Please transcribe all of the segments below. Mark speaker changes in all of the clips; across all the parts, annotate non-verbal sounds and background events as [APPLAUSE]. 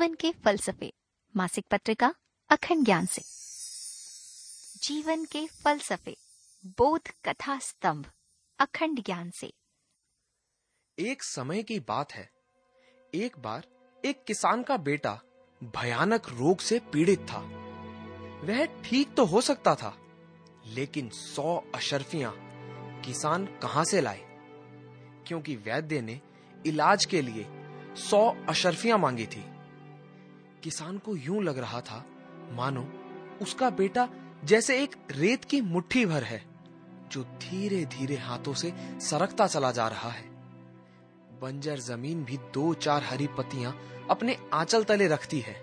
Speaker 1: जीवन के फलसफे, मासिक पत्रिका, अखंड ज्ञान से। जीवन के फलसफे, बोध कथा स्तंभ, अखंड ज्ञान से।
Speaker 2: एक समय की बात है। एक बार एक किसान का बेटा भयानक रोग से पीड़ित था। वह ठीक तो हो सकता था, लेकिन सौ अशर्फियाँ किसान कहाँ से लाए? क्योंकि वैद्य ने इलाज के लिए सौ अशर्फियाँ मांगी थी। किसान को यूँ लग रहा था, मानो उसका बेटा जैसे एक रेत की मुट्ठी भर है, जो धीरे धीरे हाथों से सरकता चला जा रहा है। बंजर ज़मीन भी दो चार हरी पत्तियाँ अपने आंचल तले रखती है,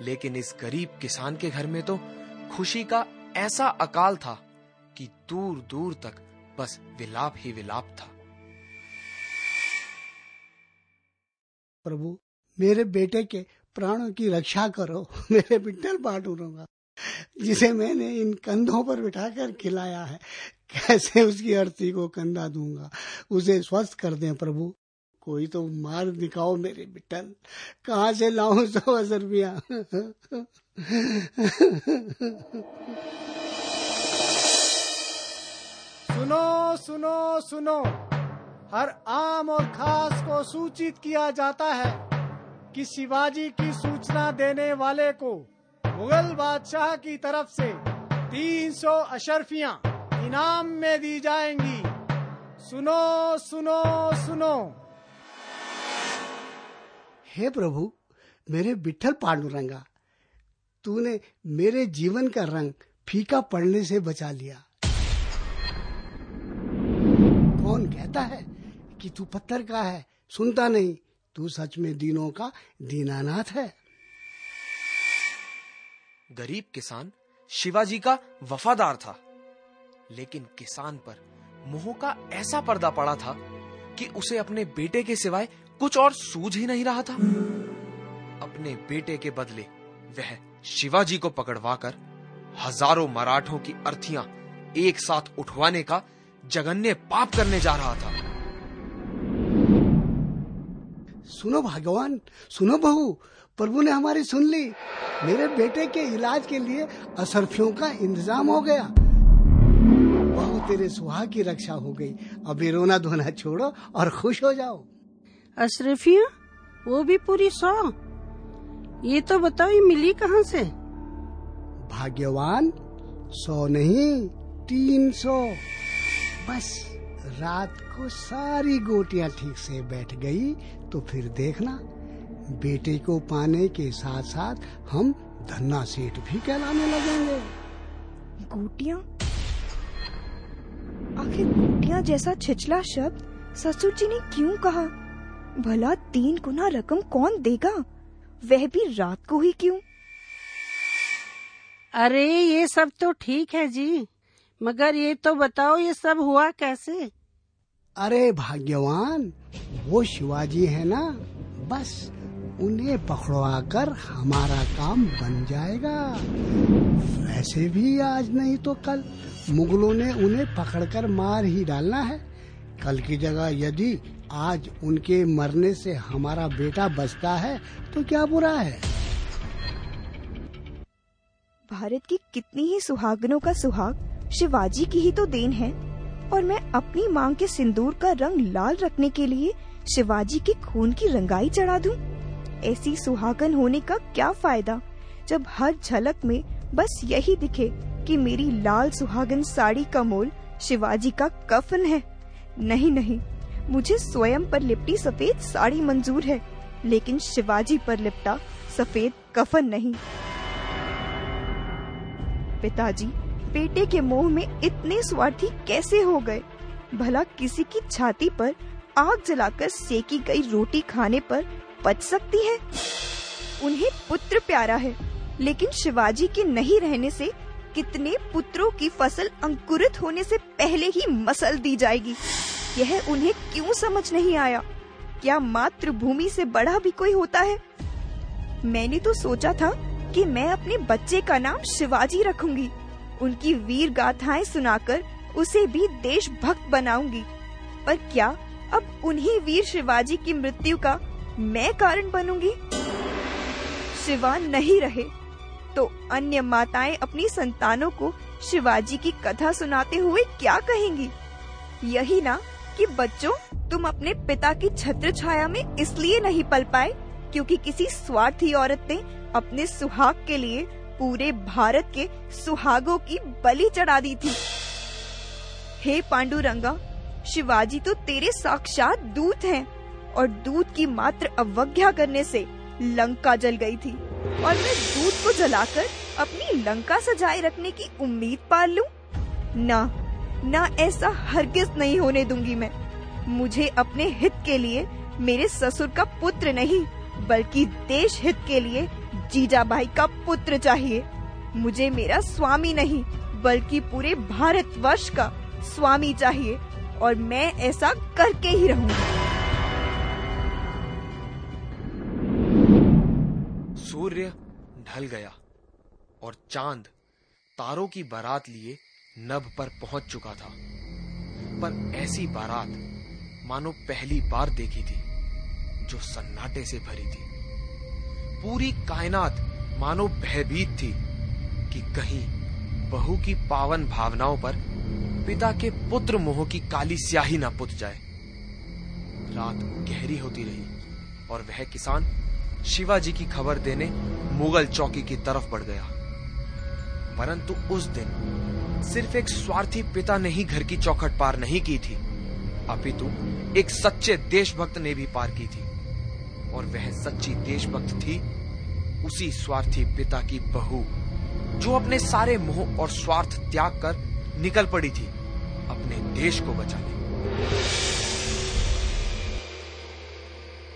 Speaker 2: लेकिन इस गरीब किसान के घर में तो खुशी का ऐसा अकाल था कि दूर दूर तक बस विलाप ही विलाप था।
Speaker 3: प्रभु, मेरे बेटे के प्राणों की रक्षा करो, [LAUGHS] मेरे बिट्टल पाटूरूँगा जिसे मैंने इन कंधों पर बिठाकर खिलाया है, कैसे उसकी अर्थी को कंधा दूँगा? उसे स्वस्थ कर दें प्रभु। कोई तो मार दिखाओ मेरे बिट्टल। कहा से लाऊं सौ हज़ार रुपया [LAUGHS]
Speaker 4: सुनो सुनो सुनो। हर आम और खास को सूचित किया जाता है। कि शिवाजी की सूचना देने वाले को मुगल बादशाह की तरफ़ से 300 अशरफिया इनाम में दी जाएँगी। सुनो सुनो सुनो।
Speaker 3: हे प्रभु, मेरे बिठल पांडुरंगा तूने मेरे जीवन का रंग फीका पड़ने से बचा लिया। कौन कहता है कि तू पत्थर का है, सुनता नहीं। तू सच में दीनों का दीनानाथ है।
Speaker 2: गरीब किसान शिवाजी का वफादार था, लेकिन किसान पर मोह का ऐसा पर्दा पड़ा था कि उसे अपने बेटे के सिवाय कुछ और सूझ ही नहीं रहा था। अपने बेटे के बदले वह शिवाजी को पकड़वाकर हज़ारों मराठों की अर्थियाँ एक साथ उठवाने का जघन्य पाप करने जा रहा था।
Speaker 3: सुनो भगवान सुनो बहू प्रभु ने हमारी सुन ली। मेरे बेटे के इलाज के लिए असरफियों का इंतज़ाम हो गया। बहू तेरे सुहाग की रक्षा हो गई। अभी रोना धोना छोड़ो और खुश हो जाओ।
Speaker 5: अशरफिया वो भी पूरी सौ। ये तो बताओ ये मिली कहाँ से?
Speaker 3: भाग्यवान सौ नहीं तीन सौ। बस। रात को सारी गोटियाँ ठीक से बैठ गई तो फिर देखना बेटे को पाने के साथ साथ हम धन्ना सेठ भी कहलाने लगेंगे।
Speaker 6: गोटियाँ? आखिर गोटियाँ जैसा छिछला शब्द ससुर जी ने क्यों कहा? भला तीन गुना रकम कौन देगा? वह भी रात को ही क्यों?
Speaker 5: अरे ये सब तो ठीक है जी मगर ये तो बताओ ये सब हुआ कैसे?
Speaker 3: अरे भाग्यवान, वो शिवाजी है ना? बस उन्हें पकड़वा कर हमारा काम बन जाएगा। वैसे भी आज नहीं तो कल। मुगलों ने उन्हें पकड़कर मार ही डालना है। कल की जगह यदि आज उनके मरने से हमारा बेटा बचता है तो क्या बुरा है?
Speaker 6: भारत की कितनी ही सुहागनों का सुहाग, शिवाजी की ही तो देन है। और मैं अपनी मांग के सिंदूर का रंग लाल रखने के लिए शिवाजी के खून की रंगाई चढ़ा दूँ? ऐसी सुहागन होने का क्या फ़ायदा, जब हर झलक में बस यही दिखे कि मेरी लाल सुहागन साड़ी का मोल शिवाजी का कफन है नहीं नहीं, मुझे स्वयं पर लिपटी सफ़ेद साड़ी मंजूर है, लेकिन शिवाजी पर लिपटा सफ़ेद कफन नहीं पिताजी बेटे के मोह में इतने स्वार्थी कैसे हो गए? भला किसी की छाती पर आग जलाकर सेकी गई रोटी खाने पर पच सकती है? उन्हें पुत्र प्यारा है, लेकिन शिवाजी के नहीं रहने से कितने पुत्रों की फ़सल अंकुरित होने से पहले ही मसल दी जाएगी। यह उन्हें क्यों समझ नहीं आया? क्या मातृभूमि से बड़ा भी कोई होता है? मैंने तो सोचा था कि मैं अपने बच्चे का नाम शिवाजी रखूँगी। उनकी वीर गाथाएँ सुनाकर उसे भी देशभक्त बनाऊँगी। पर क्या अब उन्हीं वीर शिवाजी की मृत्यु का मैं कारण बनूँगी? शिवा नहीं रहे तो अन्य माताएँ अपनी संतानों को शिवाजी की कथा सुनाते हुए क्या कहेंगी? यही ना कि बच्चों, तुम अपने पिता की छत्र छाया में इसलिए नहीं पल पाए क्योंकि किसी स्वार्थी औरत ने अपने सुहाग के लिए पूरे भारत के सुहागों की बलि चढ़ा दी थी हे पांडुरंगा, शिवाजी तो तेरे साक्षात दूत हैं और दूत की मात्र अवज्ञा करने से लंका जल गई थी और मैं दूत को जलाकर अपनी लंका सजाए रखने की उम्मीद पाल लूँ? ना ना ऐसा हरगिज नहीं होने दूँगी मैं मुझे अपने हित के लिए मेरे ससुर का पुत्र नहीं, बल्कि देश हित के लिए जीजाबाई का पुत्र चाहिए। मुझे मेरा स्वामी नहीं, बल्कि पूरे भारतवर्ष का स्वामी चाहिए, और मैं ऐसा करके ही रहूँगा।
Speaker 2: सूर्य ढल गया, और चाँद तारों की बारात लिए नभ पर पहुँच चुका था। पर ऐसी बारात, मानो पहली बार देखी थी, जो सन्नाटे से भरी थी। पूरी कायनात मानो भयभीत थी कि कहीं बहू की पावन भावनाओं पर पिता के पुत्र मोह की काली स्याही ना पुत जाए। रात गहरी होती रही और वह किसान शिवाजी की खबर देने मुगल चौकी की तरफ़ बढ़ गया। परंतु उस दिन सिर्फ़ एक स्वार्थी पिता ने ही घर की चौखट पार नहीं की थी, अपितु एक सच्चे देशभक्त ने भी पार की थी। और वह सच्ची देशभक्त थी, उसी स्वार्थी पिता की बहू, जो अपने सारे मोह और स्वार्थ त्याग कर निकल पड़ी थी, अपने देश को बचाने।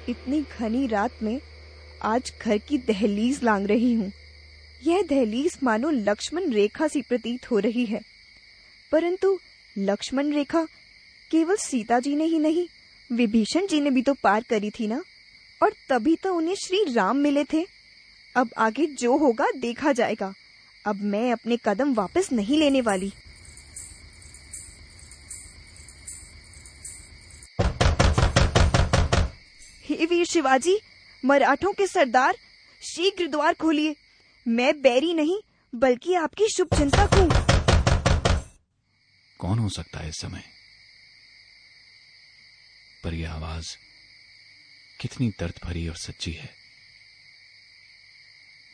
Speaker 6: इतनी घनी रात में आज घर की दहलीज लांग रही हूँ। यह दहलीज मानो लक्ष्मण रेखा सी प्रतीत हो रही है। परंतु लक्ष्मण रेखा केवल सीता जी ने ही नहीं, विभीषण जी ने भी तो पार करी थी ना? और तभी तो उन्हें श्री राम मिले थे। अब आगे जो होगा देखा जाएगा। अब मैं अपने कदम वापस नहीं लेने वाली। हे वीर शिवाजी, मराठों के सरदार, शीघ्र द्वार खोलिए। मैं बैरी नहीं, बल्कि आपकी शुभ चिंतक हूँ।
Speaker 7: कौन हो सकता है इस समय? पर यह आवाज़ कितनी दर्द भरी और सच्ची है।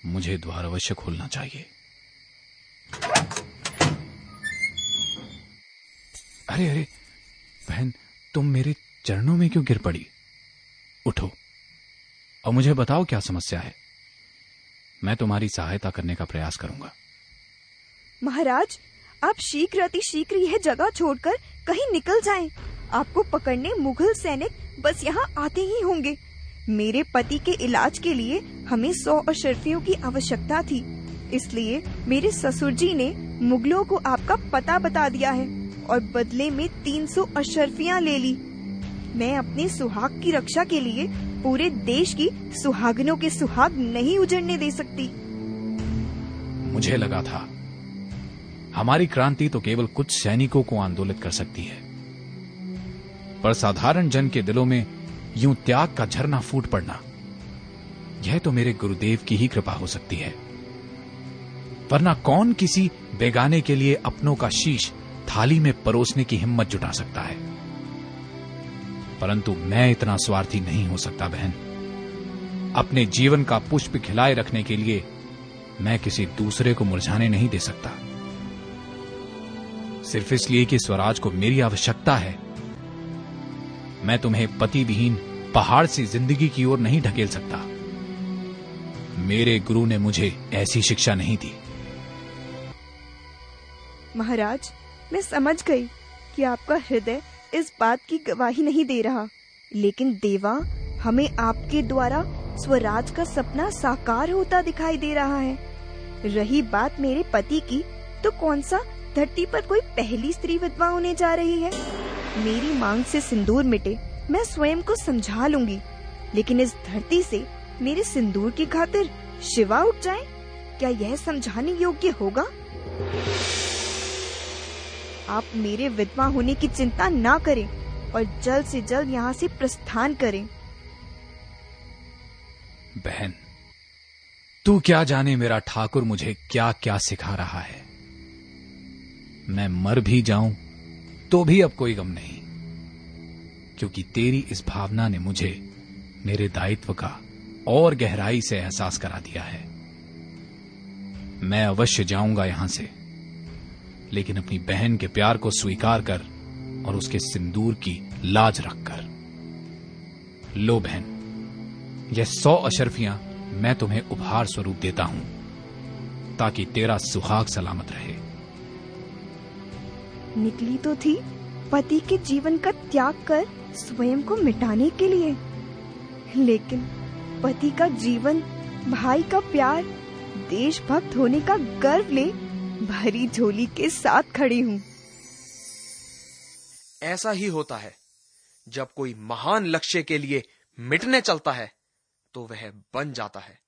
Speaker 7: मुझे द्वार अवश्य खोलना चाहिए। अरे अरे, बहन, तुम मेरे चरणों में क्यों गिर पड़ी? उठो, और मुझे बताओ क्या समस्या है। मैं तुम्हारी सहायता करने का प्रयास करूँगा।
Speaker 6: महाराज, आप शीघ्र अति शीघ्र यह जगह छोड़कर कहीं निकल जाएँ। आपको पकड़ने मुगल सैनिक बस यहाँ आते ही होंगे। मेरे पति के इलाज के लिए हमें सौ अशरफियों की आवश्यकता थी। इसलिए मेरे ससुर जी ने मुगलों को आपका पता बता दिया है और बदले में तीन सौ अशरफियाँ ले ली। मैं अपने सुहाग की रक्षा के लिए पूरे देश की सुहागनों के सुहाग नहीं उजड़ने दे सकती।
Speaker 7: मुझे लगा था, हमारी क्रांति तो केवल कुछ सैनिकों को आंदोलित कर सकती है। पर साधारण जन के दिलों में यूँ त्याग का झरना फूट पड़ना। यह तो मेरे गुरुदेव की ही कृपा हो सकती है। वरना कौन किसी बेगाने के लिए अपनों का शीश थाली में परोसने की हिम्मत जुटा सकता है? परंतु मैं इतना स्वार्थी नहीं हो सकता, बहन। अपने जीवन का पुष्प खिलाए रखने के लिए मैं किसी दूसरे को मुरझाने नहीं दे सकता। सिर्फ़ इसलिए कि स्वराज को मेरी आवश्यकता है मैं तुम्हें पति विहीन पहाड़ से ज़िंदगी की ओर नहीं ढकेल सकता। मेरे गुरु ने मुझे ऐसी शिक्षा नहीं दी।
Speaker 6: महाराज, मैं समझ गई कि आपका हृदय इस बात की गवाही नहीं दे रहा, लेकिन देवा, हमें आपके द्वारा स्वराज का सपना साकार होता दिखाई दे रहा है। रही बात मेरे पति की तो कौन सा धरती पर कोई पहली स्त्री विधवा होने जा रही है? मेरी मांग से सिंदूर मिटे, मैं स्वयं को समझा लूँगी। लेकिन इस धरती से मेरे सिंदूर की खातिर शिवा उठ जाए? क्या यह समझाने योग्य होगा? आप मेरे विधवा होने की चिंता ना करें और जल्द से जल्द यहाँ से प्रस्थान करें।
Speaker 7: बहन, तू क्या जाने मेरा ठाकुर मुझे क्या क्या सिखा रहा है? मैं मर भी जाऊँ तो भी अब कोई गम नहीं। क्योंकि तेरी इस भावना ने मुझे, मेरे दायित्व का और गहराई से एहसास करा दिया है। मैं अवश्य जाऊँगा यहाँ से, लेकिन अपनी बहन के प्यार को स्वीकार कर और उसके सिंदूर की लाज रखकर। लो बहन, यह सौ अशरफियाँ मैं तुम्हें उपहार स्वरूप देता हूँ, ताकि तेरा सुहाग सलामत रहे।
Speaker 6: निकली तो थी, पति के जीवन का त्याग कर स्वयं को मिटाने के लिए। लेकिन पति का जीवन, भाई का प्यार, देशभक्त होने का गर्व ले भरी झोली के साथ खड़ी हूँ।
Speaker 2: ऐसा ही होता है। जब कोई महान लक्ष्य के लिए मिटने चलता है तो वह बन जाता है।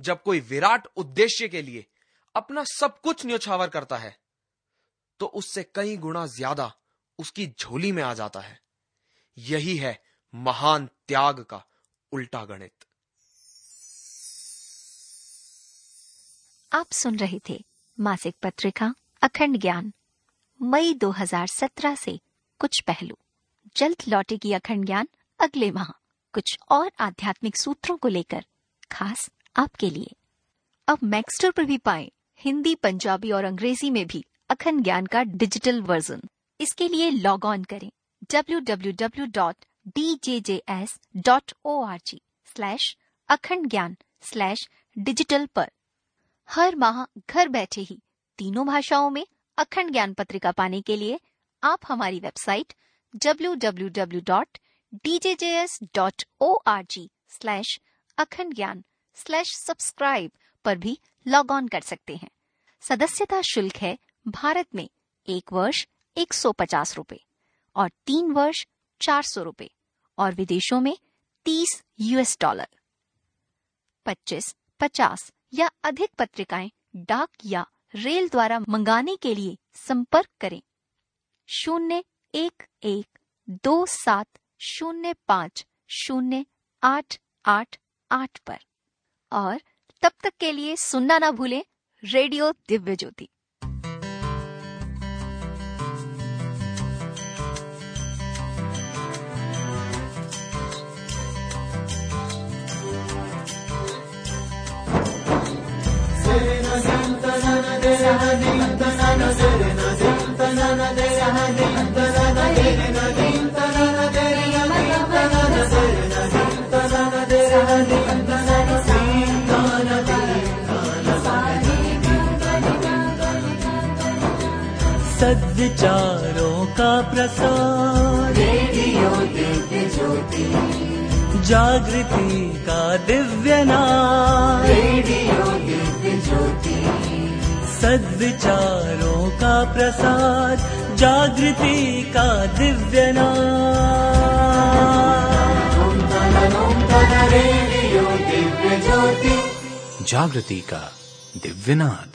Speaker 2: जब कोई विराट उद्देश्य के लिए अपना सब कुछ न्योछावर करता है तो उससे कई गुना ज़्यादा उसकी झोली में आ जाता है। यही है महान त्याग का उल्टा गणित।
Speaker 1: आप सुन रहे थे मासिक पत्रिका, अखंड ज्ञान, मई 2017 से कुछ पहलू। जल्द लौटेगी अखंड ज्ञान अगले माह। कुछ और आध्यात्मिक सूत्रों को लेकर, खास आपके लिए। अब मैक्सटर पर भी पाएँ, हिंदी, पंजाबी और अंग्रेज़ी में भी। अखंड ज्ञान का डिजिटल वर्जन इसके लिए लॉग ऑन करें www.djjs.org स्लैश अखंड ज्ञान स्लैश डिजिटल पर. हर माह घर बैठे ही तीनों भाषाओं में अखंड ज्ञान पत्रिका पाने के लिए आप हमारी वेबसाइट www.djjs.org स्लैश अखंड ज्ञान स्लैश सब्सक्राइब पर भी लॉग ऑन कर सकते हैं। सदस्यता शुल्क है भारत में एक वर्ष एक सौ पचास रूपए और तीन वर्ष चार सौ रूपए और विदेशों में तीस यूएस डॉलर पच्चीस, पचास या अधिक पत्रिकाएँ डाक या रेल द्वारा मंगाने के लिए संपर्क करें। शून्य एक एक दो सात शून्य पाँच शून्य आठ आठ आठ पर। और तब तक के लिए सुनना ना भूलें रेडियो दिव्य ज्योति।
Speaker 8: सद्विचारों का प्रसार रेडियो ज्योति जागृति का दिव्य नाम रेडियो सद्विचारों का प्रसार जागृति का दिव्य दिव्य ज्योति
Speaker 7: जागृति का दिव्यनाद